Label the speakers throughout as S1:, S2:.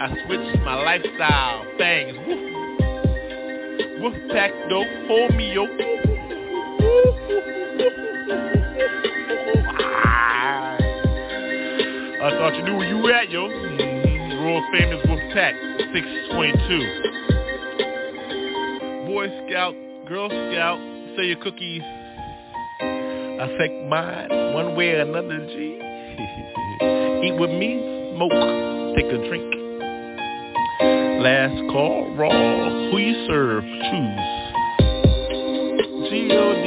S1: I switched my lifestyle. Things. Woof, woof pack dope. Hold me yo. I thought you knew where you were at, yo. Mm-hmm. World famous Wolf Pack, 622. Boy Scout, Girl Scout, say your cookies affect mine one way or another, G. Eat with me, smoke, take a drink. Last call, raw. Who you serve, choose. G-O-D,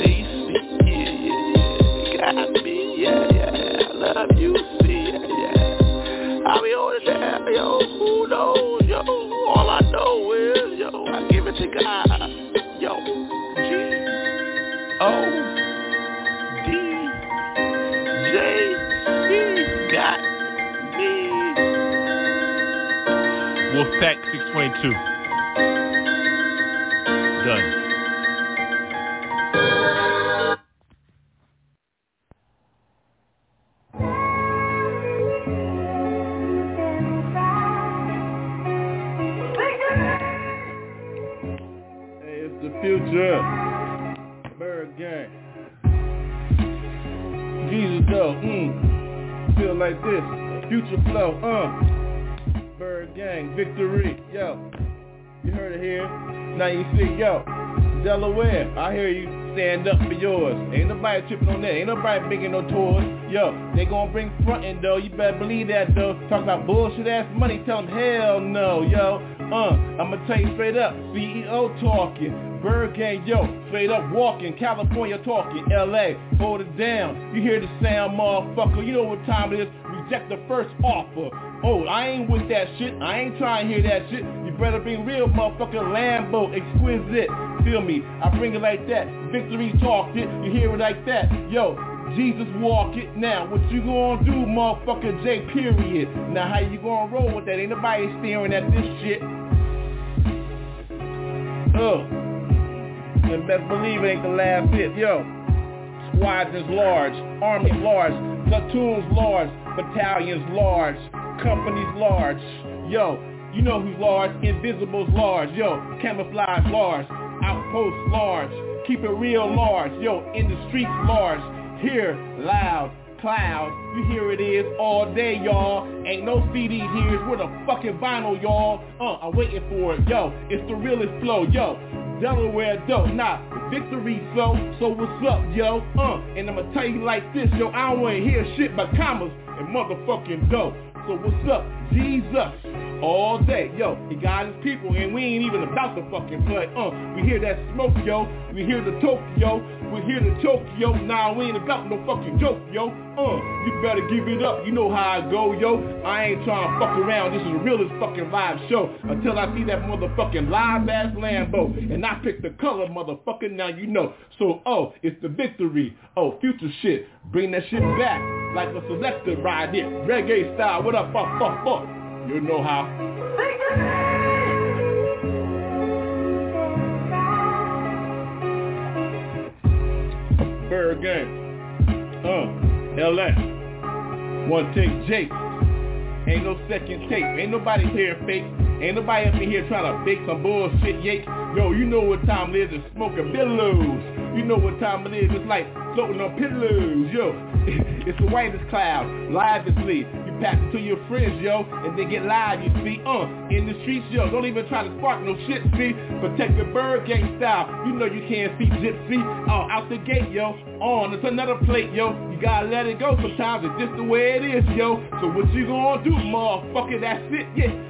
S1: J-C, yeah, yeah, got me, yeah, yeah, I love you. Yeah, yeah. I be on down, yo. Who knows, yo? All I know is, yo, I give it to God. Wolfpack 622. Done. Hey, it's the future. ByrdGang. Jesus though, mm. Feel like this. Future flow, uh. Gang, victory, yo. You heard it here. Now you see, yo. Delaware, I hear you. Stand up for yours. Ain't nobody tripping on that. Ain't nobody making no tours. Yo, they gonna bring frontin' though. You better believe that though. Talk about bullshit ass money. Tell them hell no, yo. Uh, I'ma tell you straight up. CEO talking. ByrdGang, yo, straight up walking, California talking, LA, hold it down. You hear the sound, motherfucker, you know what time it is. Reject the first offer. Oh, I ain't with that shit. I ain't trying to hear that shit. You better be real motherfucking Lambo, exquisite. Feel me? I bring it like that. Victory talked it. You hear it like that. Yo, Jesus walk it now. What you gonna do, motherfucker J period? Now how you gonna roll with that? Ain't nobody staring at this shit. Ugh. And best believe it ain't the last hit, yo. Squadrons large, armies large, platoons large, battalions large, companies large. Yo, you know who's large? Invisibles large, yo. Camouflage large, outposts large, keep it real large, yo. In the streets large, here loud, cloud. You hear it is all day, y'all. Ain't no CD here. With a fucking vinyl, y'all. Uh, I'm waiting for it, yo. It's the realest flow, yo. Delaware dope, nah, victory flow. so what's up, yo, uh, and I'ma tell you like this, yo, I don't wanna hear shit but commas and motherfucking dope, so what's up, Jesus, all day. Yo, he got his people and we ain't even about to fucking play. Uh, we hear that smoke, yo. We hear the Tokyo. We hear the Tokyo. Nah, we ain't about no fucking joke, yo. Uh, you better give it up. You know how I go, yo. I ain't trying to fuck around. This is the realest fucking live show until I see that motherfucking live ass Lambo and I pick the color, motherfucker. Now you know. So, oh, it's the victory. Oh, future shit. Bring that shit back like a selector ride it. Reggae style. What up, fuck, fuck, fuck. You know how. ByrdGang. Uh, LA. One take Jake. Ain't no second tape. Ain't nobody here fake. Ain't nobody up in here trying to fake some bullshit yake. Yo, you know what time it is It's smoking billows. You know what time it is. It's like floating on pillows. Yo, it's the whitest cloud. Live as sleep You pass it to your friends, yo, and they get live, you see, uh, in the streets, yo, don't even try to spark no shit, see, protect your ByrdGang style, you know you can't see gypsy, uh, out the gate, yo, on, it's another plate, yo, gotta let it go. Sometimes, it's just the way it is, yo, so what you gonna do, motherfucker, that's it, yeah,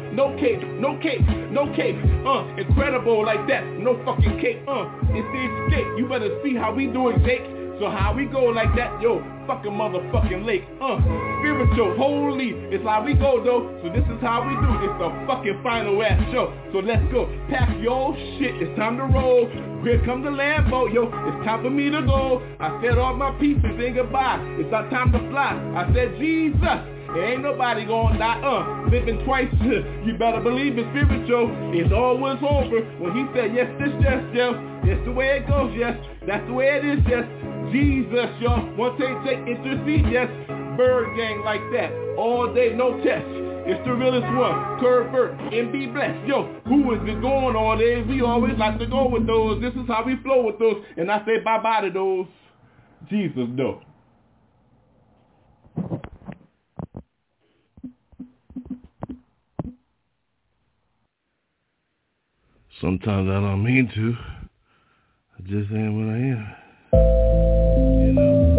S1: no cape, no cape, no cape, uh, incredible like that, no fucking cape, uh, it's the escape, you better see how we do it, Jake, so how we go like that, yo, fucking motherfucking lake, uh, spiritual, holy, it's how we go though, so this is how we do, it's the fucking final ass show, so let's go, pack your shit, it's time to roll, here come the Lambo, yo, it's time for me to go, I said all my pieces and goodbye, it's our time to fly, I said Jesus, ain't nobody gonna die, uh, living twice. you better believe it's spiritual. It's always over. When he said, yes, this, yes, yes, that's the way it goes, yes. That's the way it is, yes. Jesus, yo. One take, take, intercede, yes. ByrdGang like that. All day, no test. It's the realest one, Curve and be blessed. Yo, who is it going all day? We always like to go with those. This is how we flow with those. And I say bye-bye to those. Jesus, no.
S2: Sometimes I don't mean to. I just am what I am. You know?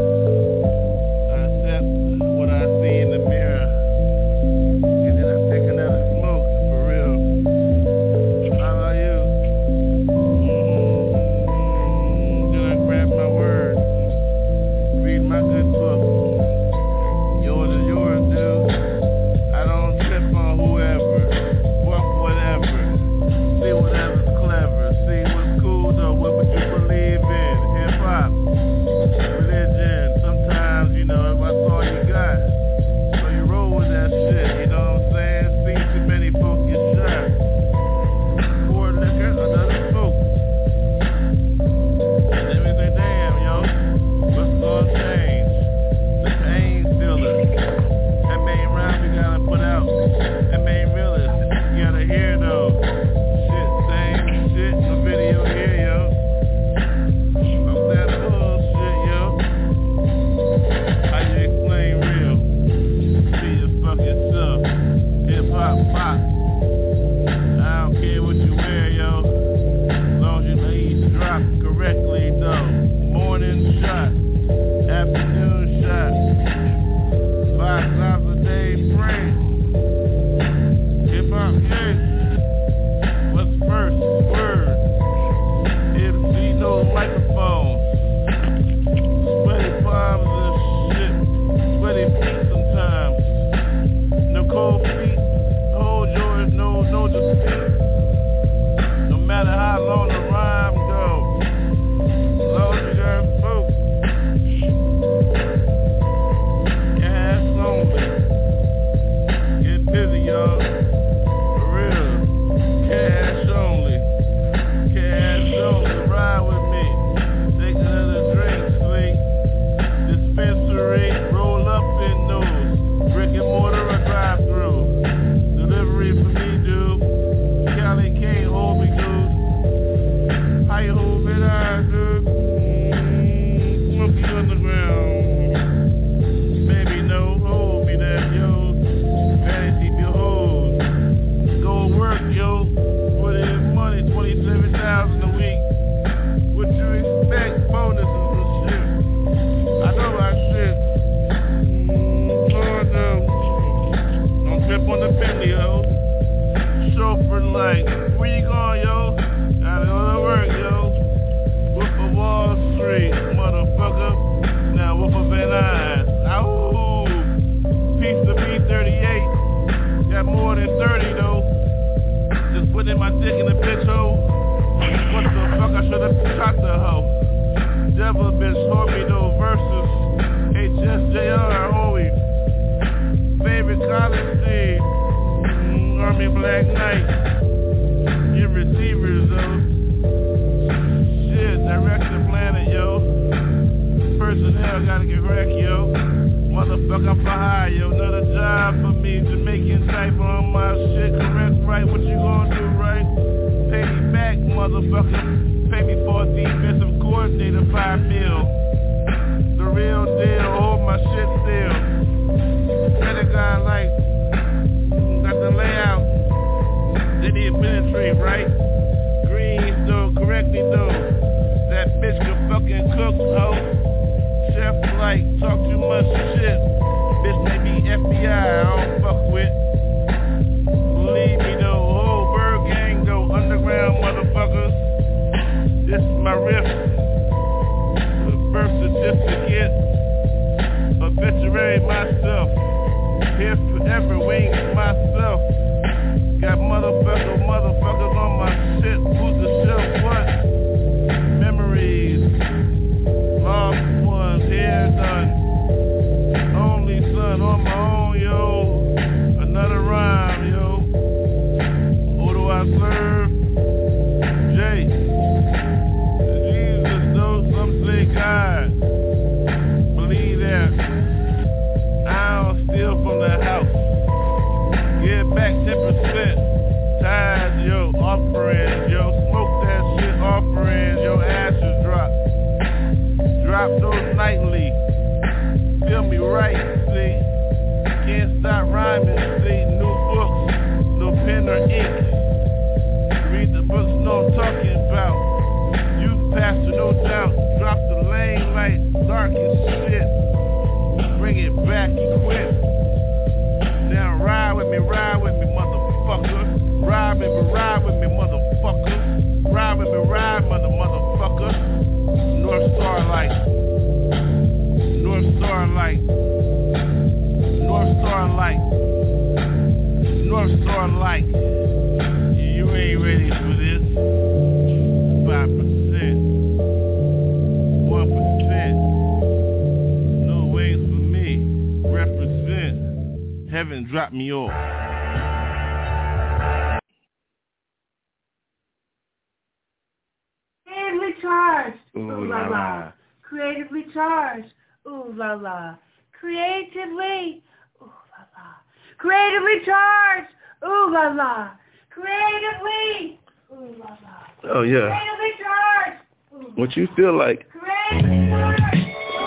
S3: La la. Creatively. Ooh la la. Creatively charged. Ooh la la. Creatively. Ooh la la.
S1: Oh yeah.
S3: Creatively charged.
S1: What you feel like?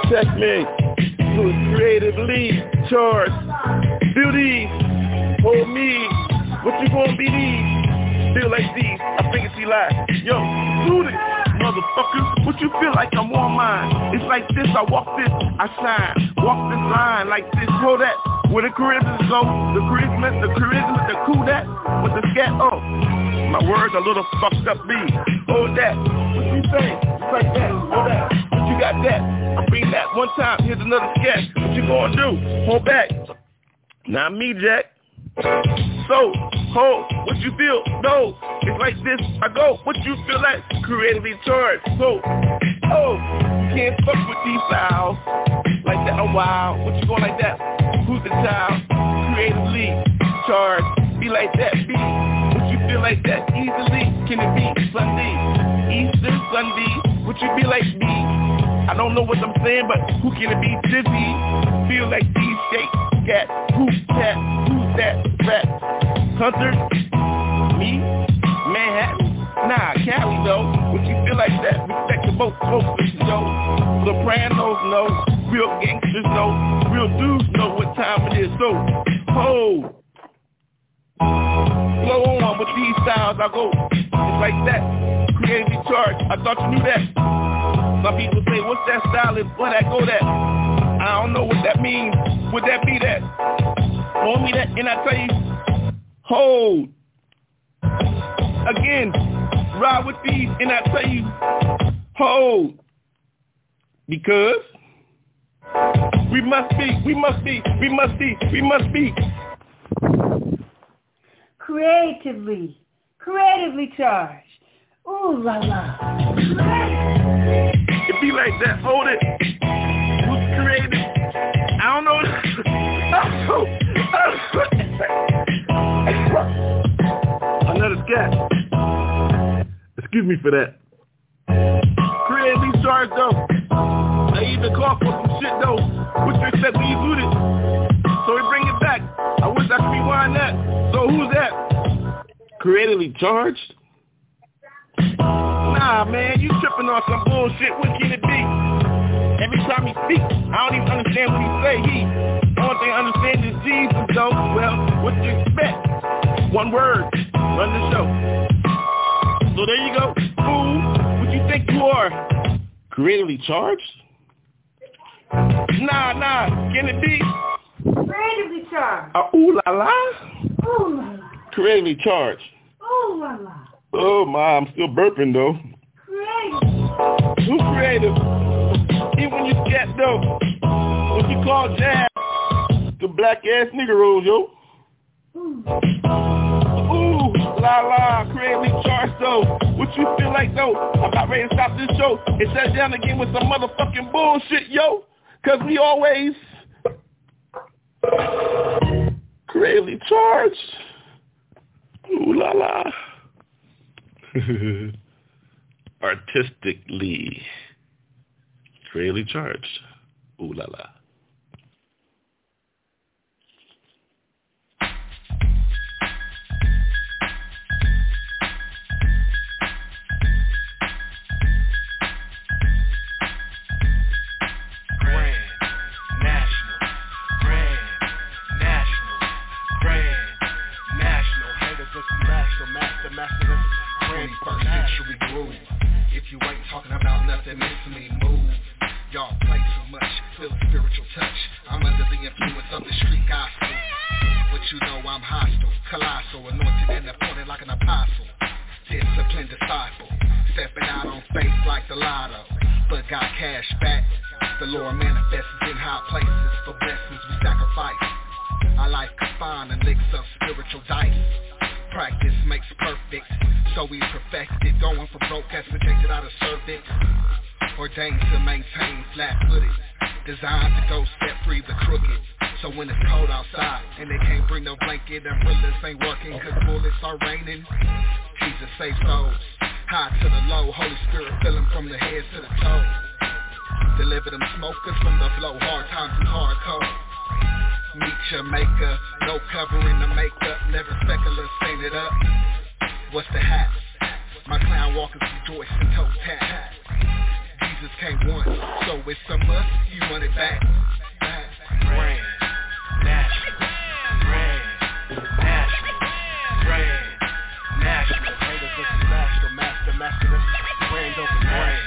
S1: Check me. Who's creatively charged? Beauty. Hold me. What you gonna be these? Feel like these. I think it's Eli. Yo, do this motherfucker. What you feel like I'm on mine? It's like this, I walk this, I shine. Walk this line like this, hold that. Where the charisma go, the charisma, the charisma, the cool that, with the scat, oh. My words a little fucked up me. Hold that. What you say? It's like that. Hold that. What you got that? I bring that one time. Here's another sketch. What you gonna do? Hold back. Not me, Jack. So, hold, what you feel? No, it's like this, I go, what you feel like? Creatively charged. So, oh, can't fuck with these styles. Like that, oh wow, what you going like that? Who's the child? Creatively charged. Be like that, be. What you feel like that? Easily, can it be Sunday? Easter Sunday, would you be like me? I don't know what I'm saying, but who can it be? Dizzy, feel like these shakes, cat, who's that, who's that, rap, Hunter, me, Manhattan, nah, Cali though, would you feel like that? Respect to both folks, yo, Sopranos know, real gangsters know, real dudes know what time it is, so, hold. Flow on with these styles, I go, it's like that, creatively charged, I thought you knew that. Some people say, what's that style and where that go that? I don't know what that means. Would that be that? Hold me that and I tell you, hold. Again, ride with these and I tell you, hold. Because we must be, we must be, we must be, we must be.
S3: Creatively, creatively charged. Ooh la la.
S1: It be like that, hold it. Who's creative? I don't know. Another scat. Excuse me for that. Creatively charged though. I even call for some shit though. Expect when you do this? So we bring it back. I wish I could rewind that. So who's that? Creatively charged? Nah, man, you tripping on some bullshit. What can it be? Every time he speaks, I don't even understand what he say. He, only thing I understand is Jesus, though. Well, what you expect? One word, run the show. So there you go. Fool, what you think you are? Creatively charged? Nah, nah, can it be?
S3: Creatively charged.
S1: Uh, ooh la la?
S3: Ooh la la.
S1: Creatively charged.
S3: Ooh la la.
S1: Oh my, I'm still burping though.
S3: Creative.
S1: Too creative. Even when you scat though. What you call jazz? The black ass niggeros, yo.
S3: Ooh.
S1: La la, creatively charged though. What you feel like though? I'm about ready to stop this show and shut down again with some motherfucking bullshit, yo. Cause we always creatively charged. Ooh la la. Artistically creatively charged. Ooh la la.
S4: Grand National, Grand National, Grand National. Haters looking master, master, master. 21st century groove. If you ain't talking about nothing, makes me move. Y'all play too much, feel the spiritual touch. I'm under the influence of the street gospel. But you know I'm hostile, colossal, anointed and appointed like an apostle. Disciplined disciple, stepping out on faith like the lotto. But got cash back. The Lord manifests in high places. For blessings we sacrifice. Our life confined and licks of spiritual dice. Practice makes perfect, so we perfected. Going for broke as rejected out of cervix. Ordained to maintain flat-footed. Designed to go step free the crooked. So when it's cold outside and they can't bring no blanket, umbrellas ain't working cause bullets are raining. Jesus save souls. High to the low, Holy Spirit fill from the head to the toe. Deliver them smokers from the flow, hard times and hardcore. Meet your maker, no covering the makeup, never speculous, paint it up. What's the hat? My clown walkers rejoice and toe tap. Jesus came once, so it's a must, you run it back. National, grand, national. Haters master, master, grand over grand,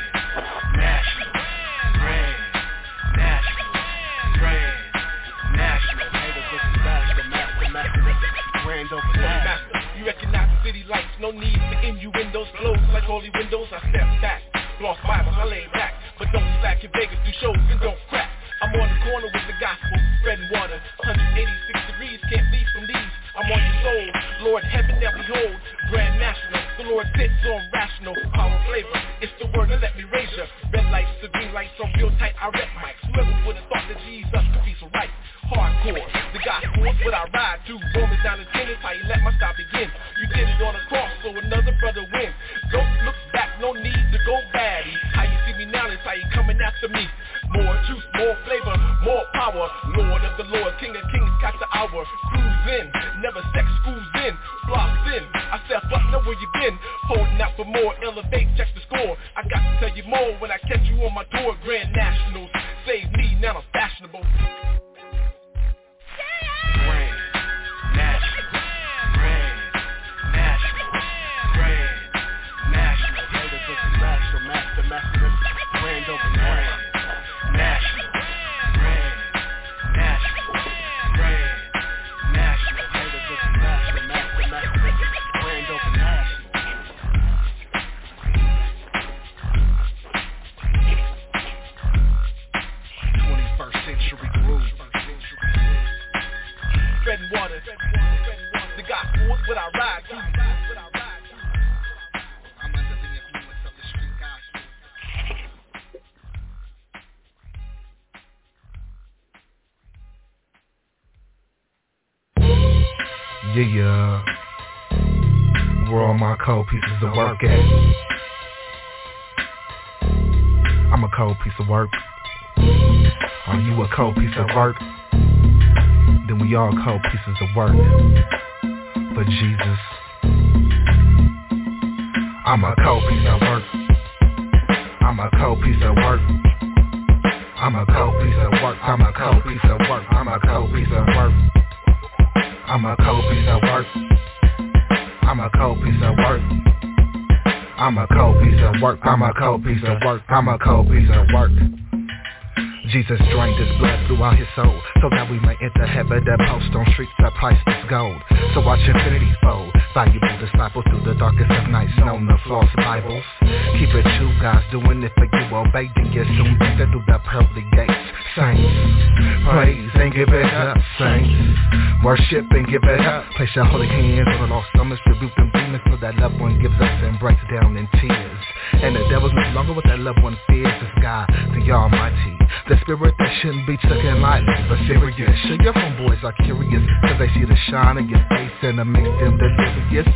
S4: national, national, grand, national. Haters master, master, grand over grand.
S5: You recognize the city lights, no need for innuendos Closed like holy windows, I step back Lost Bibles, I lay back. But don't slack your Vegas, do shows and don't crack. I'm on the corner with the gospel, spreading water. 186 degrees, can't leave from these. I'm on your soul, Lord heaven that behold Grand National, the Lord sits on rational. Power flavor, it's the word that let me raise ya. Red lights to green lights, so real tight, I rep mics Whoever would've thought that Jesus could be so right? Hardcore, the gospel what I ride to Romans down 10 is how you let my style begin. You did it on a cross, so another no need to go baddie How you see me now is how you coming after me. More juice, more flavor, more power. Lord of the Lord, King of Kings, got the hour. Cruise in, never sex schools in Blocks in, I step up, know where you been. Holding out for more, elevate, check the score. I got to tell you more when I catch you on my tour Grand Nationals, save me, now I'm fashionable this grand over grand
S6: pieces of work at? I'm a cold piece of work. Are you a cold piece of work? Then we all cold pieces of work. For Jesus. I'm a cold piece of work. I'm a cold piece of work. I'm a cold piece of work. I'm a cold piece of work. I'm a cold piece of work. I'm a cold piece of work. I'm a cold piece of work. I'm a cold piece of work. I'm a cold piece of work. I'm a cold piece of work. Jesus drained his blood throughout his soul So that we may enter heaven that post on streets of priceless gold So watch infinity fold Valuable disciples through the darkest of nights Known the false Bibles Keep it true, guys doing it for you Obey, then get soon enter through the pearly gates Saints, praise and give it up Saints, worship and give it up. Place your holy hands on the lost stomachs Rebuke them demons so that loved one gives us And breaks down in tears And the devil's no longer what that loved one fears It's God, the Almighty the spirit that shouldn't be taken lightly, but serious. Sure, your boys are curious, cause they see the shine in your face and it makes them delirious.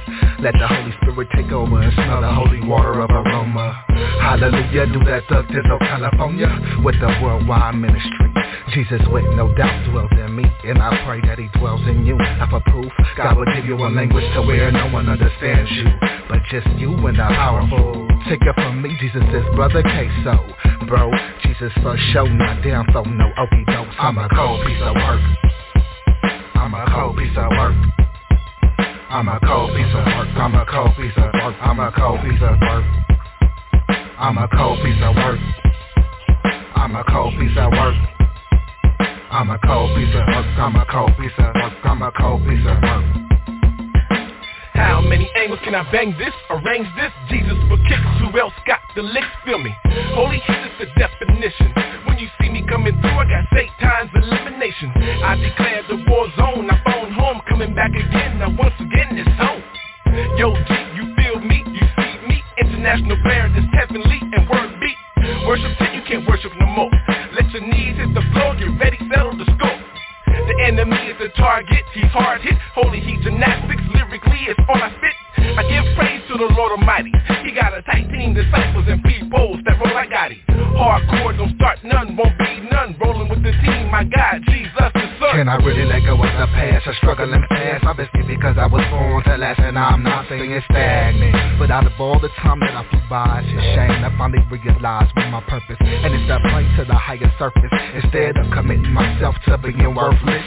S6: Let the Holy Spirit take over and smell the holy water of aroma. Hallelujah, do that thug Dizzle, California, with the worldwide ministry. Jesus with no doubt dwells in me, and I pray that he dwells in you. Now for proof, God will give you a language to where no one understands you, but just you and the powerful. Take it from me, Jesus is brother Queso, bro. Jesus for show, not down for no okey doke. I'm a cold piece of work. I'm a cold piece of work. I'm a cold piece of work. I'm a cold piece of work. I'm a cold piece of work. I'm a cold piece of work. I'm a cold piece of work. I'm a cold piece of. I'm a cold piece of. I'm a cold piece of.
S5: How many angles can I bang this? Arrange this? Jesus for kicks. Who else got the licks? Feel me? Holy heat is the definition. When you see me coming through, I got Satan's elimination. I declare the war zone. I phone home, coming back again. Now once again, it's home. Yo, G, you feel me? You see me? International player that's heavenly and word beat. Worship till you can't worship no more. Let your knees hit the floor, get ready, settle the score. The enemy is the target, he's hard hit Holy heat gymnastics, lyrically it's all I spit I give praise to the Lord Almighty. He got a tight team, disciples and people that roll like Gotti Hardcore, don't start none, won't be none. Rolling with the team, my God, Jesus the Son.
S6: Can I really let go of the past? I'm struggling fast. Obviously because I was born to last And I'm not saying it's stagnant. But out of all the time that I flew by It's a shame I finally realized what my purpose And it's to play to the higher surface. Instead of committing myself to being worthless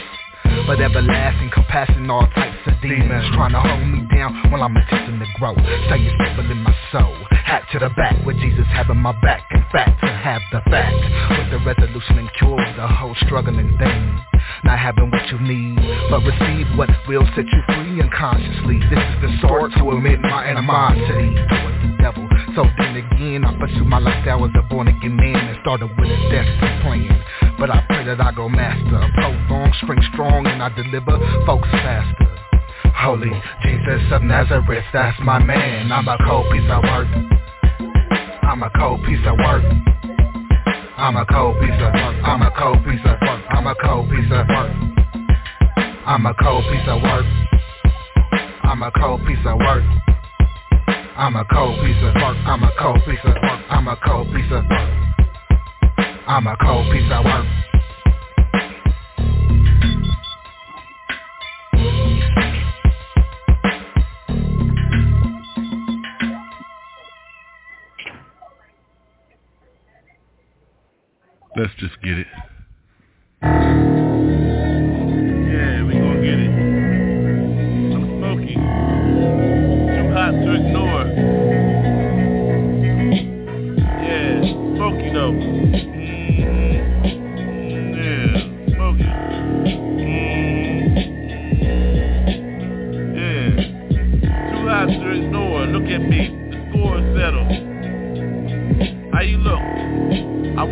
S6: but everlasting compassion, all types of demons. Trying to hold me down while I'm attempting to grow. Staying stable in my soul. Hat to the back with Jesus having my back. In fact, to have the fact With the resolution and cure the whole struggling thing Not having what you need But receive what will set you free unconsciously. This is the sword to admit my animosity Towards the devil. So then again, I pursue my lifestyle as a born again man And started with a desperate plan. But I pray that I go master Prolong, spring strong and I deliver folks faster. Holy Jesus of Nazareth, that's my man. I'm a cold piece of work. I'm a cold piece of work I'm a cold piece of work. I'm a cold piece of work. I'm a cold piece of work. I'm a cold piece of work. I'm a cold piece of work. I'm a cold piece of work. I'm a cold piece of work. I'm a cold piece of work. I'm a cold piece of work
S1: Let's just get it.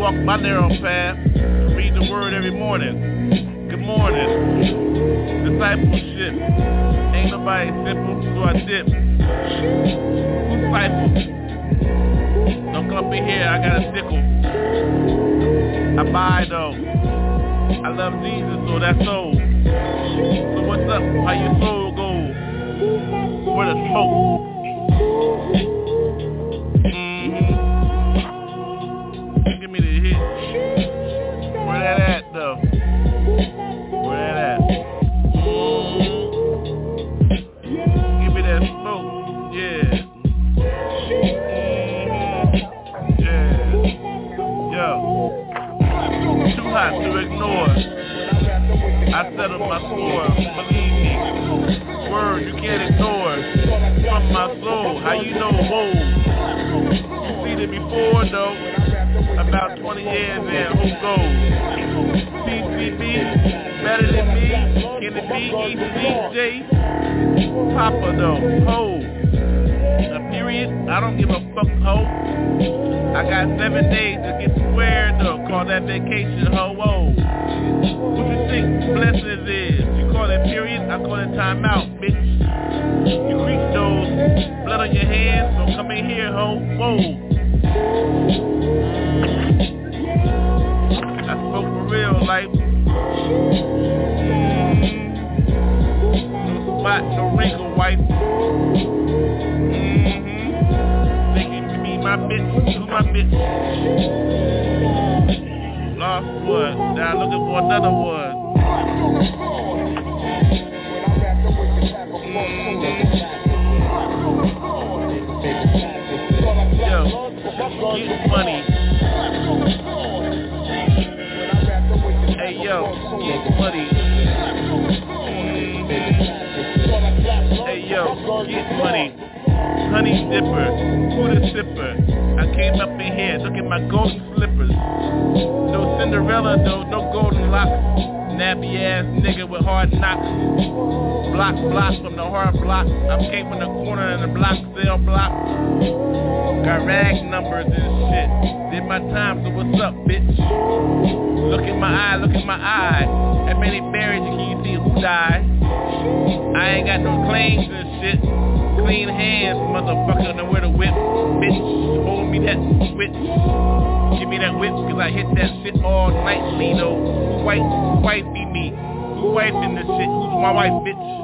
S1: Walk my narrow path, read the word every morning. Good morning. Discipleship. Ain't nobody simple, so I dip. Disciple. Don't come up in here, I got a sickle. I buy though. I love Jesus, so that's soul. So what's up? How your soul go? Where the smoke? Mm-hmm. Settle my score, believe me. Word you can't ignore. From my soul, how you know, whoa. You seen it before though. About 20 years in, who goes? PCB, better than me. Can it be ECJ? Papa though, ho. A period, I don't give a fuck, ho. I got seven days to get squared up. Call that vacation, ho, whoa. What you think call it period, I call it time out, bitch. You creep those, blood on your hands, so come in here, ho, whoa. I spoke for real, like, no spot, no wrinkle, wife. Mm-hmm. Thinking you be my bitch, you my bitch. Lost one, now looking for another one. Money. Hey yo, get money. Hey yo, get money. Honey dipper, the sipper? I came up in here, look at my golden slippers. No Cinderella though, no golden locks. Nappy ass nigga with hard knocks. Block, block from the hard block. I'm from the corner in the block, sale block. Got rag numbers and shit. Did my time, so what's up, bitch? Look in my eye, look in my eye. How many berries can you see who? I ain't got no claims and shit. Clean hands, motherfucker, know where to whip. Bitch, hold me that switch. Give me that whip, cause I hit that shit all nightly, though. Who wife, who be me? Who wife in this shit? Who's my wife, bitch?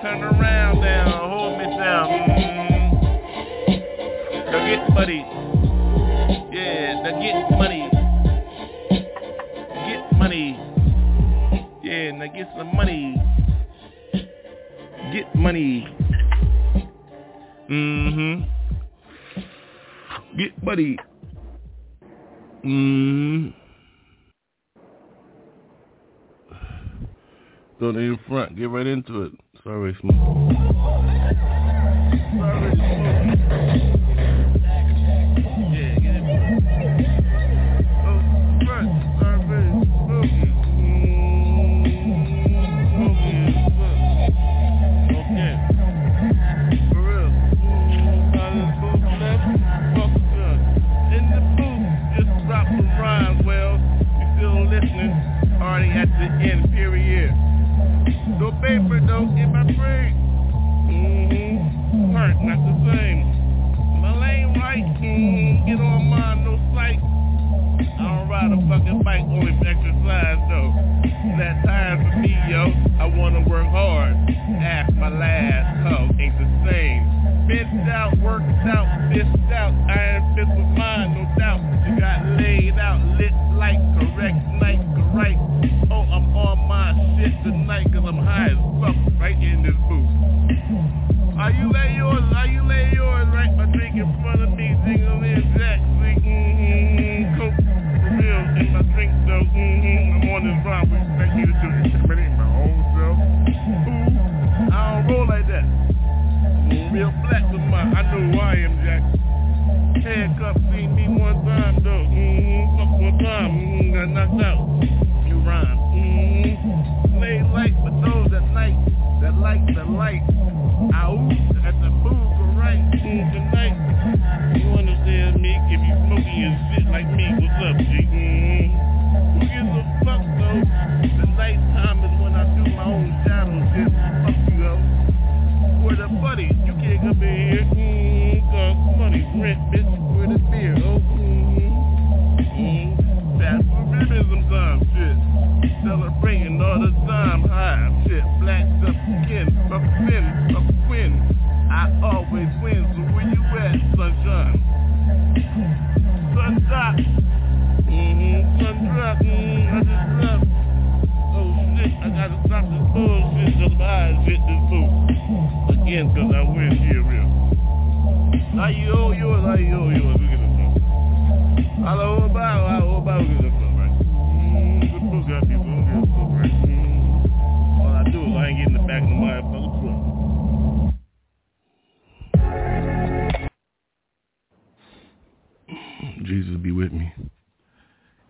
S1: Turn around now. Hold me down. Mm-hmm. Now get money. Yeah, now get money. Get money. Yeah, now get some money. Get money. Mm-hmm. Get money. Mm-hmm. To the front. Get right into it. Sorry, Smooth. Sorry, Smooth. Paper though in my brain. Mm-hmm. Hurt, not the same. My lane right, mm-hmm. Get on mine, no sight. I don't ride a fucking bike, only exercise though. That time for me, yo. I wanna work hard. Ask my last hoe ain't the same. Bent out, worked out, fisted out. Iron fist with mine, no doubt. You got laid out, lit like correct night, correct. Oh, I'm on my shit tonight cause I'm high as fuck right in this booth. Are you lay yours? Are you lay yours?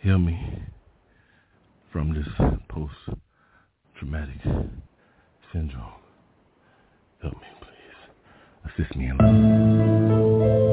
S1: Heal me from this post-traumatic syndrome. Help me, please. Assist me in love.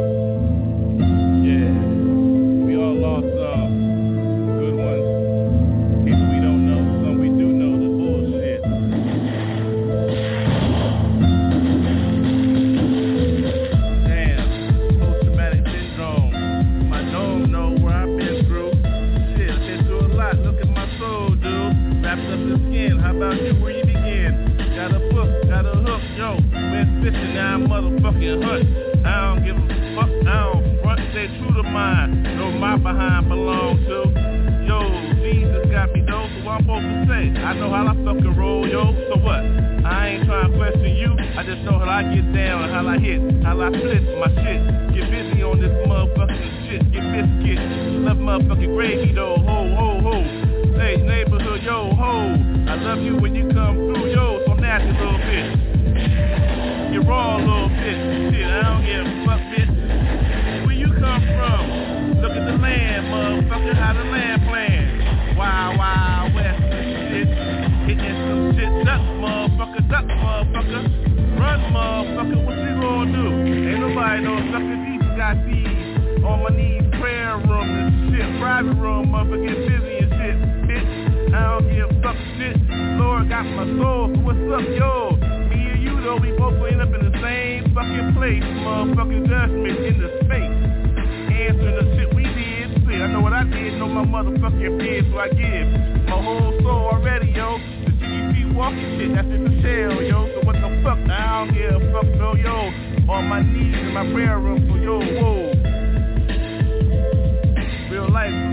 S1: I know how I fucking roll, yo, so what? I ain't trying to question you, I just know how I get down, and how I hit, how I flip my shit. Get busy on this motherfucking shit, get biscuit. Love motherfucking gravy though, ho, ho, ho. Hey, neighborhood, yo, ho. I love you when you come through, yo, so nasty little bitch. You're raw little bitch. Shit, I don't give a fuck, motherfucker, duck, motherfucker. Run, motherfucker, what you gonna do? Ain't nobody no sucker, these got these. On my knees, prayer room and shit. Private room, motherfucker, get busy and shit, bitch. I don't give a fuck shit. Lord got my soul, so what's up, yo? Me and you, though, we both end up in the same fucking place. Motherfucking judgment in the space. Answering the shit we did. Shit, I know what I did, know my motherfucking bid, so I give my whole soul already, yo. Walking shit, that's just a shell, yo. So what the fuck? I don't give a fuck, no, yo. On my knees in my prayer room, so yo, whoa. Real life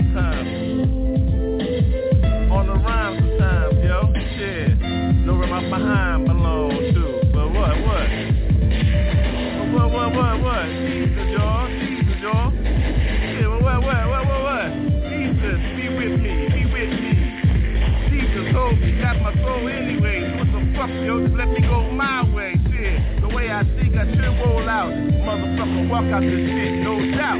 S1: walk out this shit, no doubt.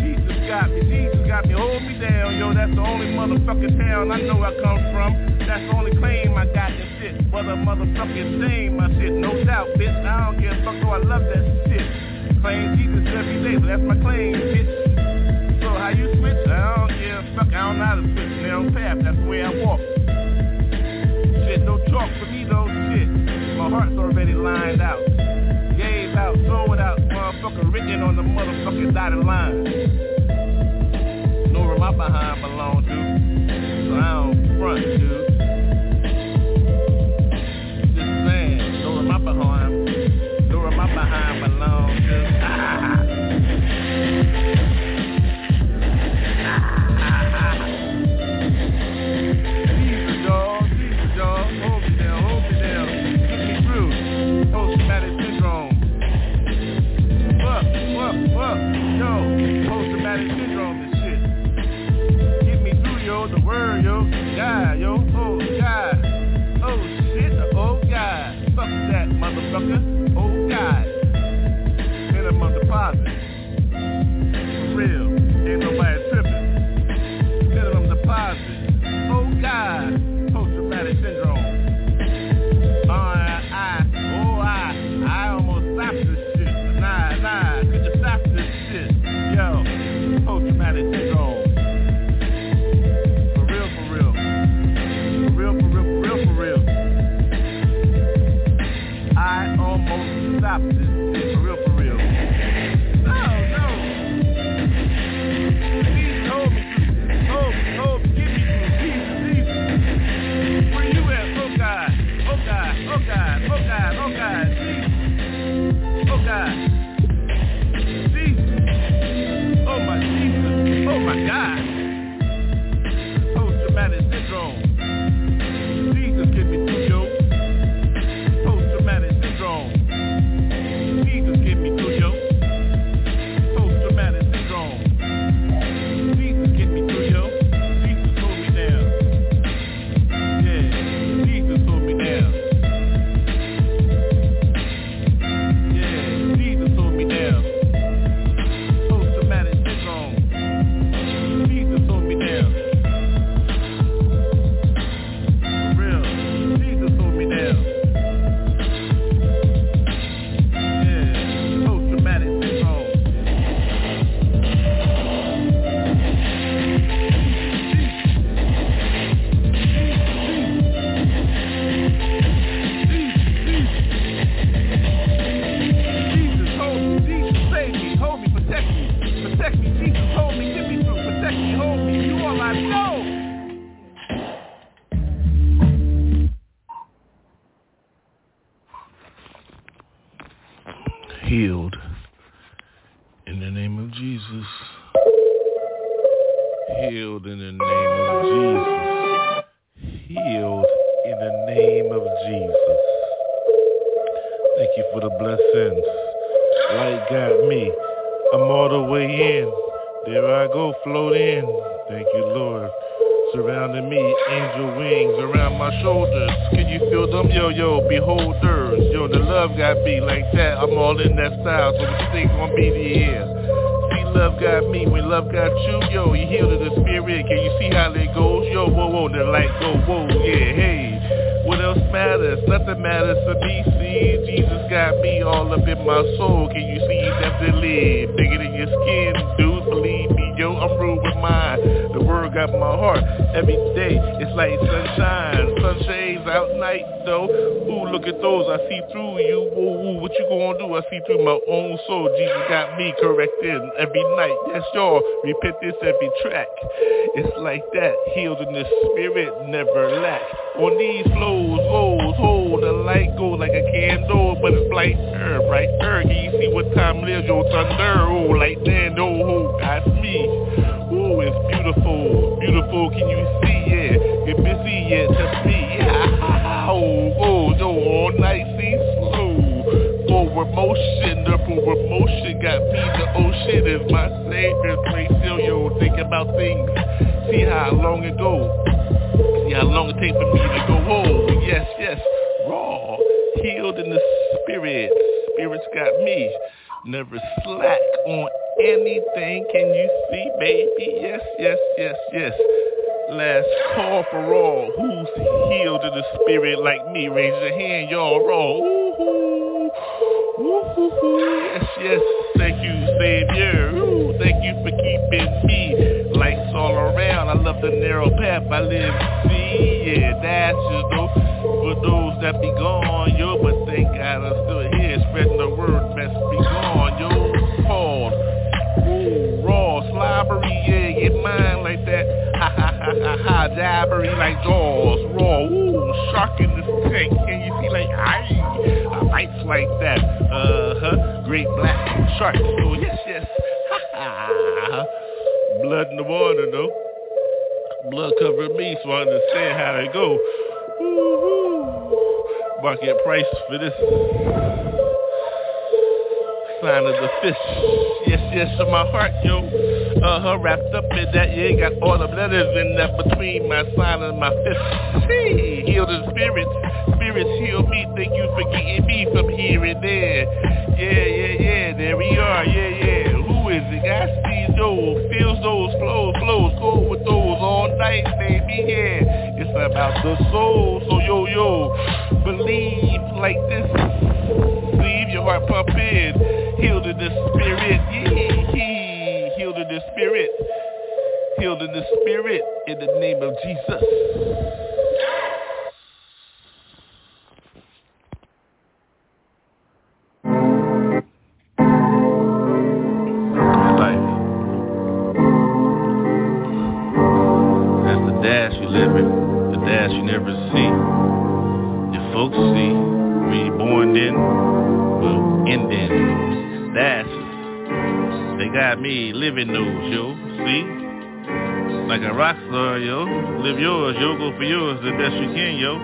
S1: Jesus got me, Jesus got me, hold me down, yo, that's the only motherfucking town I know I come from. That's the only claim I got this shit. What a motherfucking shame, my shit, no doubt, bitch. I don't give a fuck, though I love that shit. Claim Jesus every day, so that's my claim, bitch. So how you switch? I don't give a fuck, I don't know how to switch. Narrow path, that's the way I walk. Shit, no talk for me though, shit. My heart's already lined out. Out, sold out, motherfucker written on the motherfucking dotted line. Know where my behind belong to, so I don't front, dude. Minimum Thank you, Lord. Surrounding me, angel wings around my shoulders. Can you feel them? Yo, yo, beholders. Yo, the love got me like that. I'm all in that style. So what you think gonna be the end? Love got me. When love got you, yo, you heal to the spirit. Can you see how it goes? Yo, whoa, whoa, the light go, whoa, yeah, hey. What else matters? Nothing matters to me. See, Jesus got me all up in my soul. Can you see definitely bigger than your skin, dude? Believe me, yo, I'm rude with mine. Got my heart every day. It's like sunshine, sunshades out night though. Ooh, look at those. I see through you. Ooh, ooh, what you gonna do? I see through my own soul. Jesus got me corrected every night. Yes, y'all. Repent this every track. It's like that. Healed in the spirit, never lack. On these flows, goes, hold the light go like a candle, but it's brighter, brighter. Can you see what time it is? Yo, thunder, oh, like oh, oh, that's me. It's beautiful, beautiful. Can you see it? Get busy, yeah, touch me, yeah. Oh, oh, yo, all night, see slow. Forward motion, the forward motion got me. The ocean is my savior. Place, yo, yo, think about things. See how long ago. See how long it takes for me to go home. Yes, yes, raw, healed in the spirit. Spirit's got me. Never slack on anything. Can you see, baby? Yes, yes, yes, yes. Last call for all. Who's healed in the spirit like me? Raise your hand, y'all. Raw. Ooh, ooh, ooh, yes, yes. Thank you, Savior. Thank you for keeping me. Lights all around. I love the narrow path I live. See, yeah, that's just those for those that be gone, yo. But thank God I'm still here, spreading the word. Best be gone, yo. Slobbery, yeah, get mine like that. Ha ha ha ha ha, jabbery like jaws. Raw, ooh, shark in this tank. Can you see like, aye, bites like that. Uh-huh, great black shark. Oh, yes, yes. Ha ha. Blood in the water, though. Blood covered me, so I understand how they go. Woo-hoo. Market price for this sign of the fish. Yes, yes, in my heart, yo. Uh-huh, wrapped up in that, yeah, got all the letters in that between my sign and my fist. See, heal the spirits. Spirits heal me. Thank you for getting me from here and there. Yeah, yeah, yeah, there we are. Yeah, yeah. Who is it? I see those, feels those, flows, flows, go with those all night, baby, yeah. It's about the soul, so yo, yo, believe like this. Leave your heart pumping, healed in the spirit, yeah, healed in the spirit, healed in the spirit, in the name of Jesus. That's the dash you live in, the dash you never see. Folks see, where born in, will end in. They got me living those, yo. See? Like a rock star, yo. Live yours, yo. Go for yours the best you can, yo.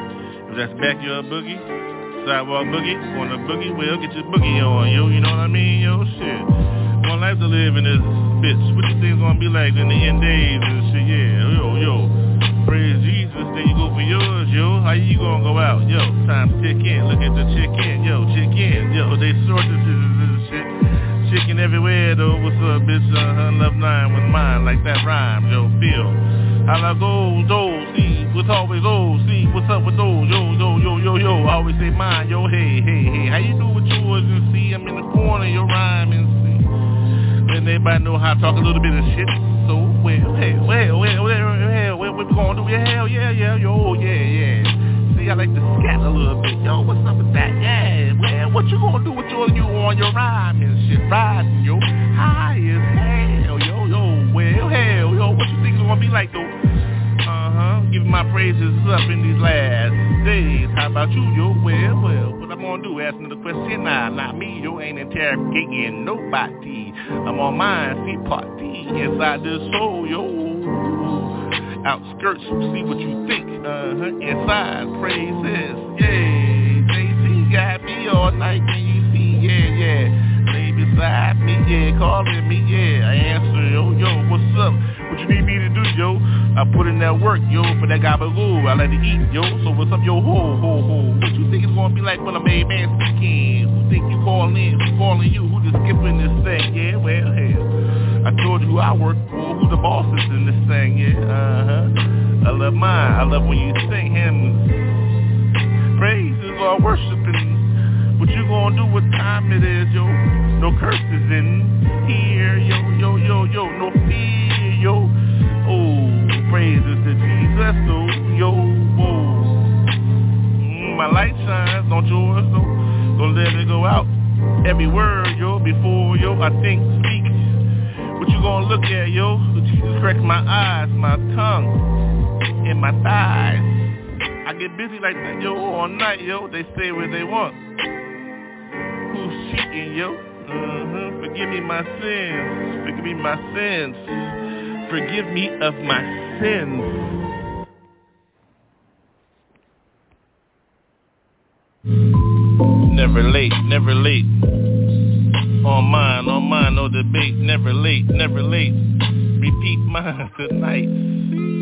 S1: If that's backyard boogie, sidewalk boogie, corner boogie, well, get your boogie on, yo. You know what I mean, yo? Shit. One life to live in this bitch. What you think gonna be like in the end days and shit? Yeah, yo, yo. Praise Jesus, then you go for yours, yo. How you gonna go out? Yo, time to check in. Look at the check in, yo, check in. Yo, they shortages and shit. Chicken everywhere though, what's up, bitch? Uh, love nine was mine, like that rhyme, yo, feel. I go, those, see, what's always those, see, what's up with those, yo, yo, yo, yo, yo, I always say mine, yo, hey, hey, hey, how you do with yours and see, I'm in the corner, your rhyme and see. And everybody know how to talk a little bit of shit, so, well, hey, well, well, well, well, well, what we gonna do, yeah, hell, yeah, yeah, yo, yeah, yeah. See, I like to scat a little bit, yo, what's up with that, yeah, well, what you gonna do with your, you on your rhyme and shit, riding, yo, high as hell, yo, yo, well, hell, yo, what you think it's gonna be like, though? Uh huh, giving my praises up in these last days. How about you, yo? Well, well, what I'm gonna do? Asking the question, nah, not me, yo. Ain't interrogating nobody. I'm on mine, see party inside this soul, yo. Outskirts, see what you think. Uh-huh. Inside praises, yeah. JC got me all night, can you see? Yeah, yeah Lay beside me, yeah, calling me, yeah. I answer, yo, yo, what's up? What you need me to do, yo? I put in that work, yo, for that guy gabagoo. I like to eat, yo. So what's up, yo, ho, ho, ho? What you think it's gonna be like when I'm a man speaking? Who think you calling? Who's calling you? Who just skipping this thing? Yeah, well, hell. I told you who I work for, who the boss is in this thing, yeah, uh-huh. I love mine. I love when you sing hymns. Praises or worshiping what you gonna do what time it is, yo? No curses in here, yo, yo, yo, yo. No fear, yo. Oh, praises to Jesus, so yo, whoa. My light shines, don't yours, so don't let it go out. Every word, yo, before, yo, I think, speak. What you gonna look at, yo? Jesus correct my eyes, my tongue, and my thighs. I get busy like that, yo, all night, yo. They say what they want who's cheating, yo. Uh-huh. Forgive me my sins. Forgive me my sins. Forgive me of my sins. Never late, never late. On mine, on mine, no debate. Never late, never late. Repeat mine tonight.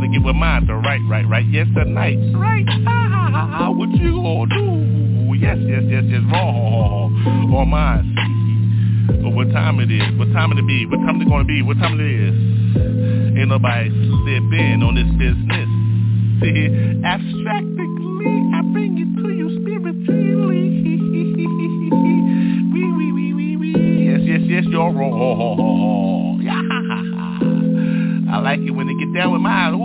S1: Gotta get with mine to right, right, right. Yes, tonight. Right. Ah, what you gonna do? Yes, yes, yes, yes. Wrong. On mine. But what time it is? What time it be? What time it gonna be? What time it is? Ain't nobody slip in on this business. See, abstractly, I bring it to you spiritually. wee, wee, wee, wee, wee. Yes, yes, yes, you're wrong. I like it when they get down with mine.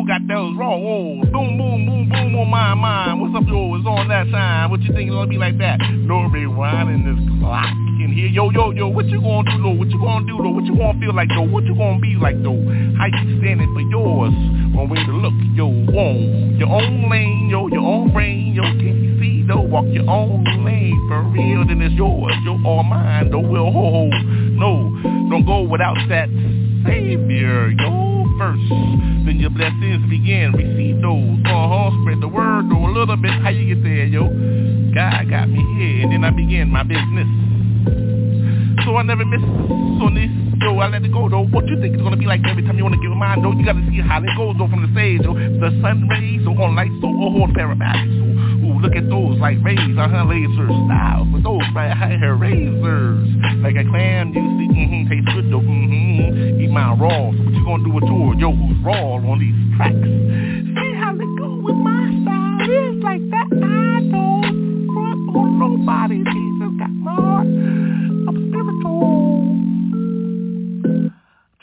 S1: What you think it's gonna be like that? No rewinding this clock in here. Yo, yo, yo, what you gonna do though? What you gonna do though? What you gonna feel like though? What you gonna be like though? How you standing for yours? One way to look, yo, on your own lane, yo, your own brain, yo, can you see though? Walk your own lane for real, then it's yours, yo, all mine, though, will hold. No, don't go without that savior, yo first. Then your blessings begin. Receive those. Uh-huh. Spread the word though a little bit. How you get there, yo? God got me here. And then I begin my business. So I never miss on this. Yo, I let it go though. What you think it's gonna be like every time you wanna give a mind though? You gotta see how it goes though from the stage, yo. The sun rays, so on lights, so oh, hold paramedics. So, ooh, look at those like rays, uh-huh, lasers. Style for those right here, razors. Like a clam, you see, mm-hmm, taste good though, mm-hmm. Eat mine raw. So what you gonna do with tour? Yo, who's raw on these tracks? See how it go with my style. It's like that. I don't front on nobody. Jesus got my heart. I'm spiritual.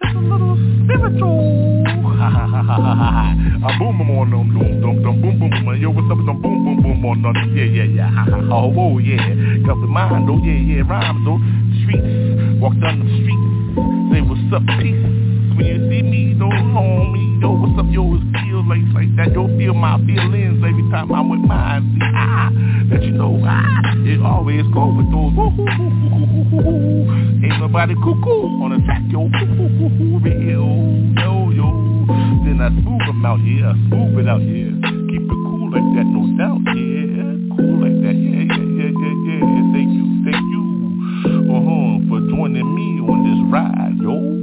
S1: Just a little spiritual. I boom boom on them, boom boom boom boom boom boom. Yo, what's up them boom boom boom on them? Yeah yeah yeah. Oh whoa yeah. Got the mind though. Yeah yeah. Rhymes though. Streets. Walk down the streets. Say what's up, peace. When you see me, though, homie, yo, what's up, yo, it feels like, like that, yo, feel my feelings every time I'm with mine, see, ah, that you know, I, it always go with those Ain't nobody cuckoo on the track, yo. Real, yo, I smooth them out, yeah. Smooth it out, yeah. Keep it cool like that, no doubt, yeah. Cool like that, yeah, yeah, yeah, yeah, yeah. Thank you, thank you, uh-huh, for joining me on this ride, yo.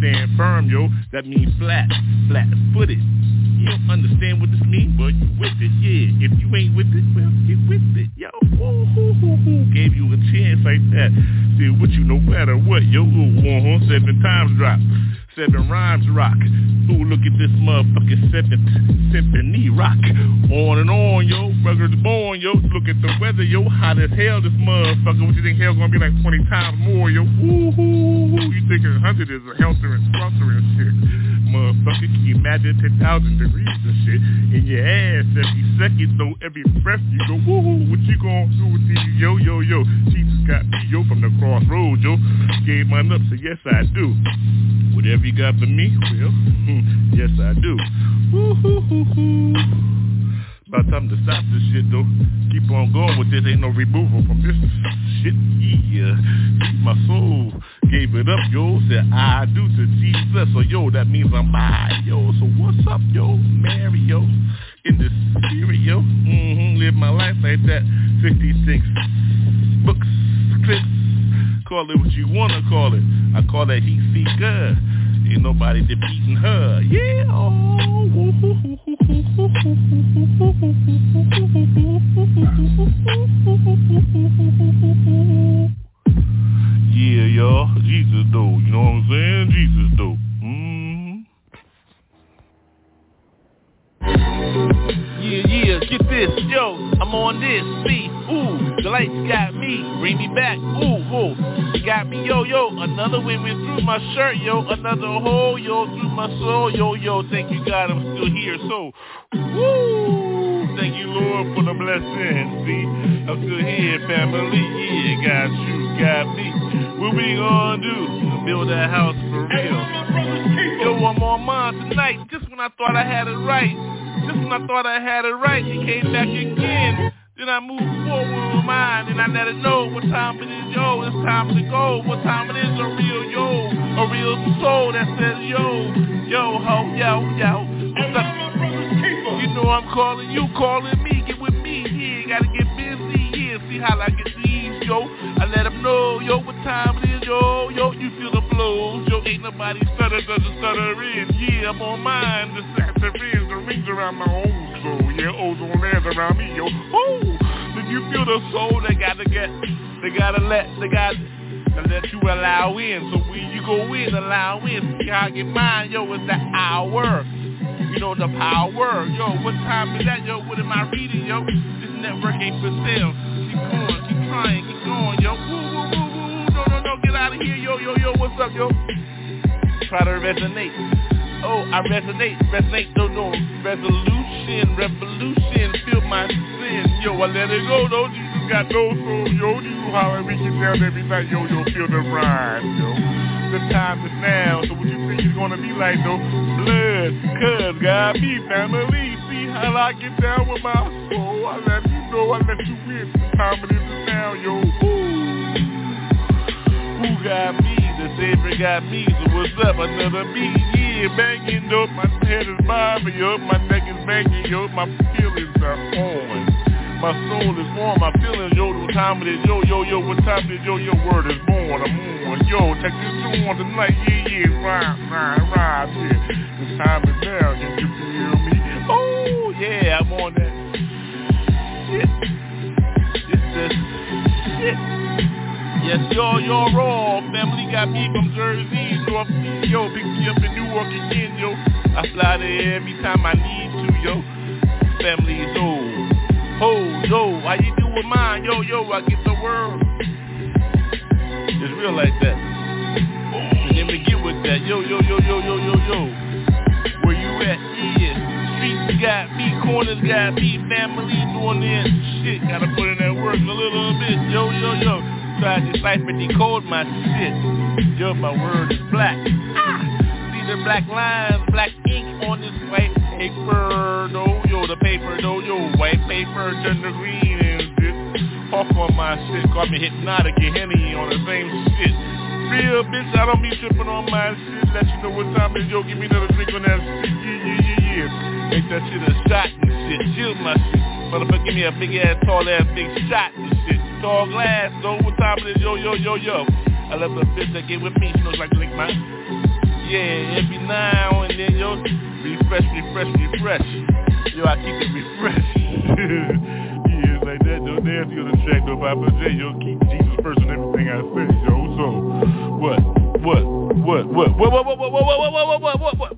S1: Stand firm, yo. That means flat, flat-footed. You don't understand what this means, but you with it, yeah. If you ain't with it, well, get with it, yo. Woo, hoo, hoo, hoo. Gave you a chance like that. See what you no matter what, yo. Uh-huh, seven times drop. Seven rhymes rock. Ooh, look at this motherfucking seventh symphony rock. On and on, yo. Ruggers born, yo. Look at the weather, yo. Hot as hell, this motherfucker. What you think hell's gonna be like 20 times more, yo? Ooh, hoo, hoo. You think a 100 is a helter and sponsor and shit motherfucker. Can you imagine 10,000 degrees and shit in your ass every second, though every breath you go, woo what you gonna do with these, yo, yo, yo. Jesus got me, yo, from the crossroads, yo. Gave mine up, so yes, I do. Whatever you got for me, well, yes, I do. Woo-hoo-hoo-hoo. About time to stop this shit though. Keep on going with this. Ain't no removal from this shit. Yeah. My soul gave it up, yo. Said I do to Jesus. So yo, that means I'm by, yo. So what's up, yo? Mario. In the stereo. Mm-hmm. Live my life like that. 56 books, clips. Call it what you wanna call it. I call that heat seeker. Ain't nobody defeating her. Yeah. Oh. Yeah, y'all. Jesus though. You know what I'm saying? Jesus though. Mm. Get this, yo. I'm on this. See, ooh, the lights got me. Bring me back. Ooh, ooh. Got me, yo, yo. Another wind went through my shirt, yo. Another hole, yo, through my soul, yo, yo. Thank you, God. I'm still here. So, woo. Thank you, Lord, for the blessing. See, I'm still here, family. Yeah, got you, got me. What we gonna do? Build that house for real. Yo, I'm on mine tonight. Just when I thought I had it right. Just when I thought I had it right, he came back again. Then I move forward with mine and I let it know what time it is, yo. It's time to go. What time it is, a real yo. A real soul that says yo. Yo, ho, yo, yo. You know I'm calling you, calling me. Get with me, yeah. Gotta get busy, yeah. See how I get these, yo. I let them know, yo, what time it is, yo. Yo, you feel the flows, yo. Ain't nobody stutter, doesn't stutter in. Yeah, I'm on mine. The saxophone, the rings around my own soul. Yeah, ozone lands around me, yo. Ooh Then you feel the soul, they gotta get, they gotta let, they got to let you allow in. So when you go in, allow in. See how I get mine, yo, it's the hour. You know, the power. Yo, what time is that, yo? What am I reading, yo? This network ain't for sale. Keep going, keep trying, keep going, yo. Woo, woo, woo, woo. No, no, no, get out of here, yo, yo, yo. What's up, yo? Try to resonate. Oh, I resonate, resonate, no, no, resolution, revolution, feel my sin. Yo, I let it go, Jesus got no soul, yo, you holler, we get down every night, yo, yo, feel the rhyme, yo. The time is now, so what you think it's gonna be like, though? Blood, cuz, God, me, family, how I get down with my soul, I let you know, I let you in, time it is now, yo, Ooh. Who got me? The Savior got me, so what's up? Another beat, yeah, banging, yo, my head is bobbing, yo, my neck is banging, yo, my feelings are on. My soul is warm, my feelings, yo, what time it is, yo, yo, yo, what time it is, yo, your word is born, I'm on, yo, check this on tonight, yeah, yeah, ride, ride, ride, yeah, the time is now, can you feel me? Oh, yeah, I'm on that shit, it's the shit. Yes, yo, yo, raw. Family got me from Jersey, North Yo, pick me up in Newark again, yo. I fly there every time I need to, yo. Family is old. Ho, yo, oh, how you do with mine? Yo, yo, I get the world. It's real like that. Then we get with that. Yo, yo, yo, yo, yo, yo, yo. Where you at? Got me, corners got me, family doing this shit. Gotta put in that work a little bit. Yo, yo, yo try to decipher, decode my shit. Yo, my word is black. Ah! See the black lines, black ink on this white paper. No, yo, the paper, no, yo, white paper turn to green and shit. Off on my shit, call me hypnotic and Henny on the same shit. Real bitch, I don't be tripping on my shit. Let you know what time it is, yo, give me another drink on that shit. Yeah, yeah, yeah, yeah. Make that shit a shot and shit. Chill my shit. Motherfucker, give me a big ass, tall ass, big shot and shit tall glass, know what time it is, yo, yo, yo, yo. I love the bitch that get with me, she knows like lick my Yeah, every now and then, yo, refresh, refresh, refresh. Yo, I keep it refreshed. yeah, it's like that, yo, nasty on the track, though, Papa J, yo, keep Jesus first on everything I say, yo, so, what, what, what, what, what, what, what, what, what, what, what, what, what, what, what?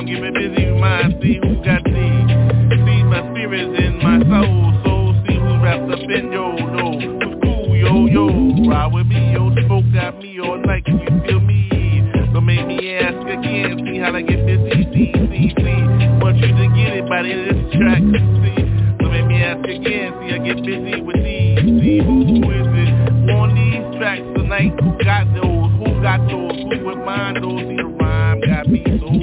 S1: I'm getting busy with mine, see who got these. See my spirits in my soul, soul, see who's wrapped up in yo, no. Who's cool, yo, yo, ride with me, yo, smoke got me all night, can you feel me? Don't make me ask again, see how I get busy, see, see, see. Want you to get it by the this track, see. Don't make me ask again, see I get busy with these, see who is it? On these tracks tonight, who got those, who got those, who with mine, those, the got me so. Woo,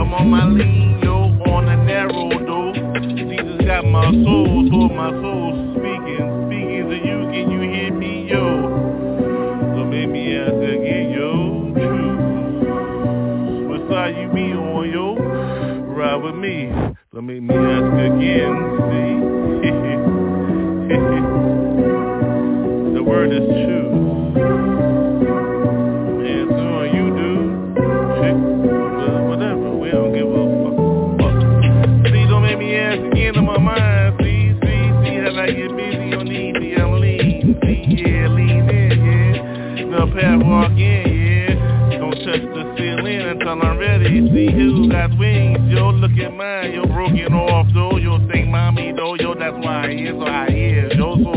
S1: I'm on my lean, yo, on the narrow, though. Jesus got my soul, so my soul speaking, speaking to you, can you hear me, yo? So make me ask again, yo, true. What side you be on, yo? Ride with me. So make me ask again, see? the word is true. Path walk in, yeah. Don't touch the ceiling until I'm ready. See who got wings, yo. Look at mine, yo. Broken off, though. Yo, think mommy, though. Yo, that's why I is what I is, yo. So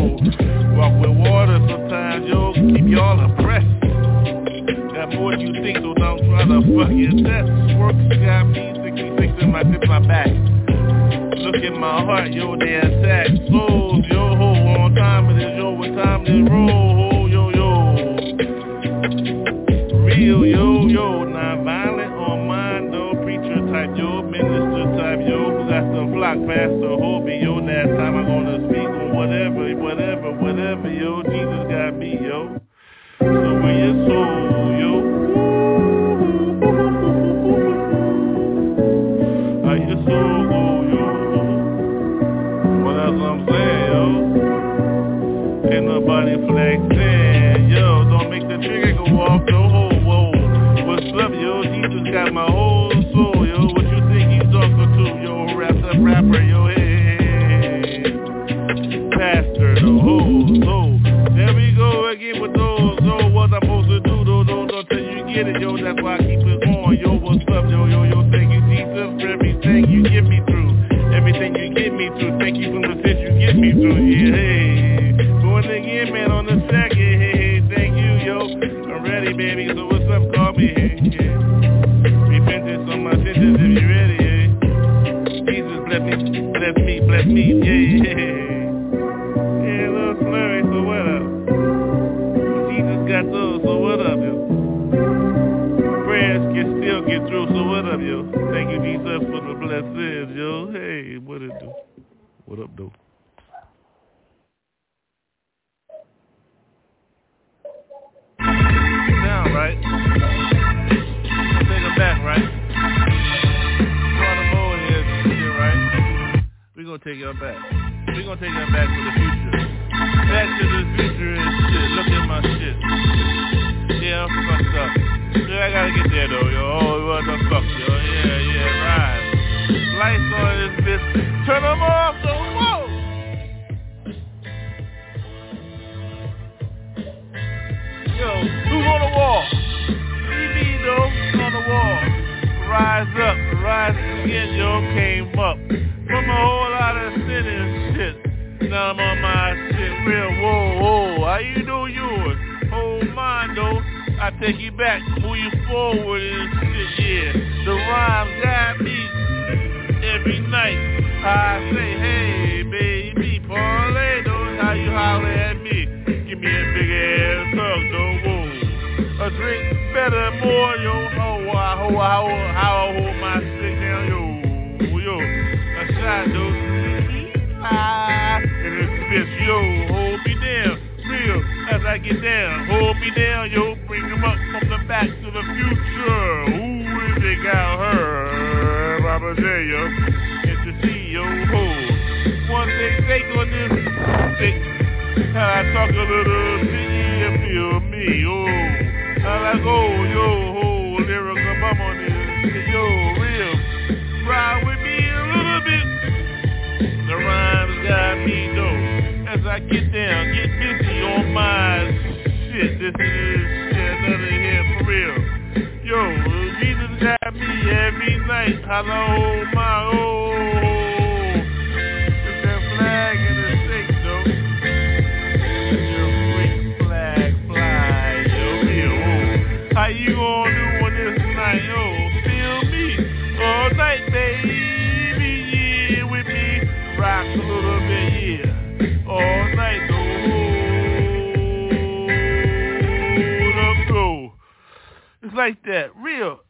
S1: walk with water sometimes, yo. Keep y'all oppressed. Got more you think, so don't try to fuck your test. Work got me 66 in my tip, my back. Look at my heart, yo, they attack. Souls, yo, Master hey. Going again, man, kind talking to the CEO feel me, oh. I like, oh, yo, ho, lyrical, I'm on this, yo, real. Ride with me a little bit. The rhymes got me, though. As I get down, get busy on my shit. This is shit, another here for real. Yo, Jesus got me every night. Hello, oh, my, oh. oh, oh. like that, real.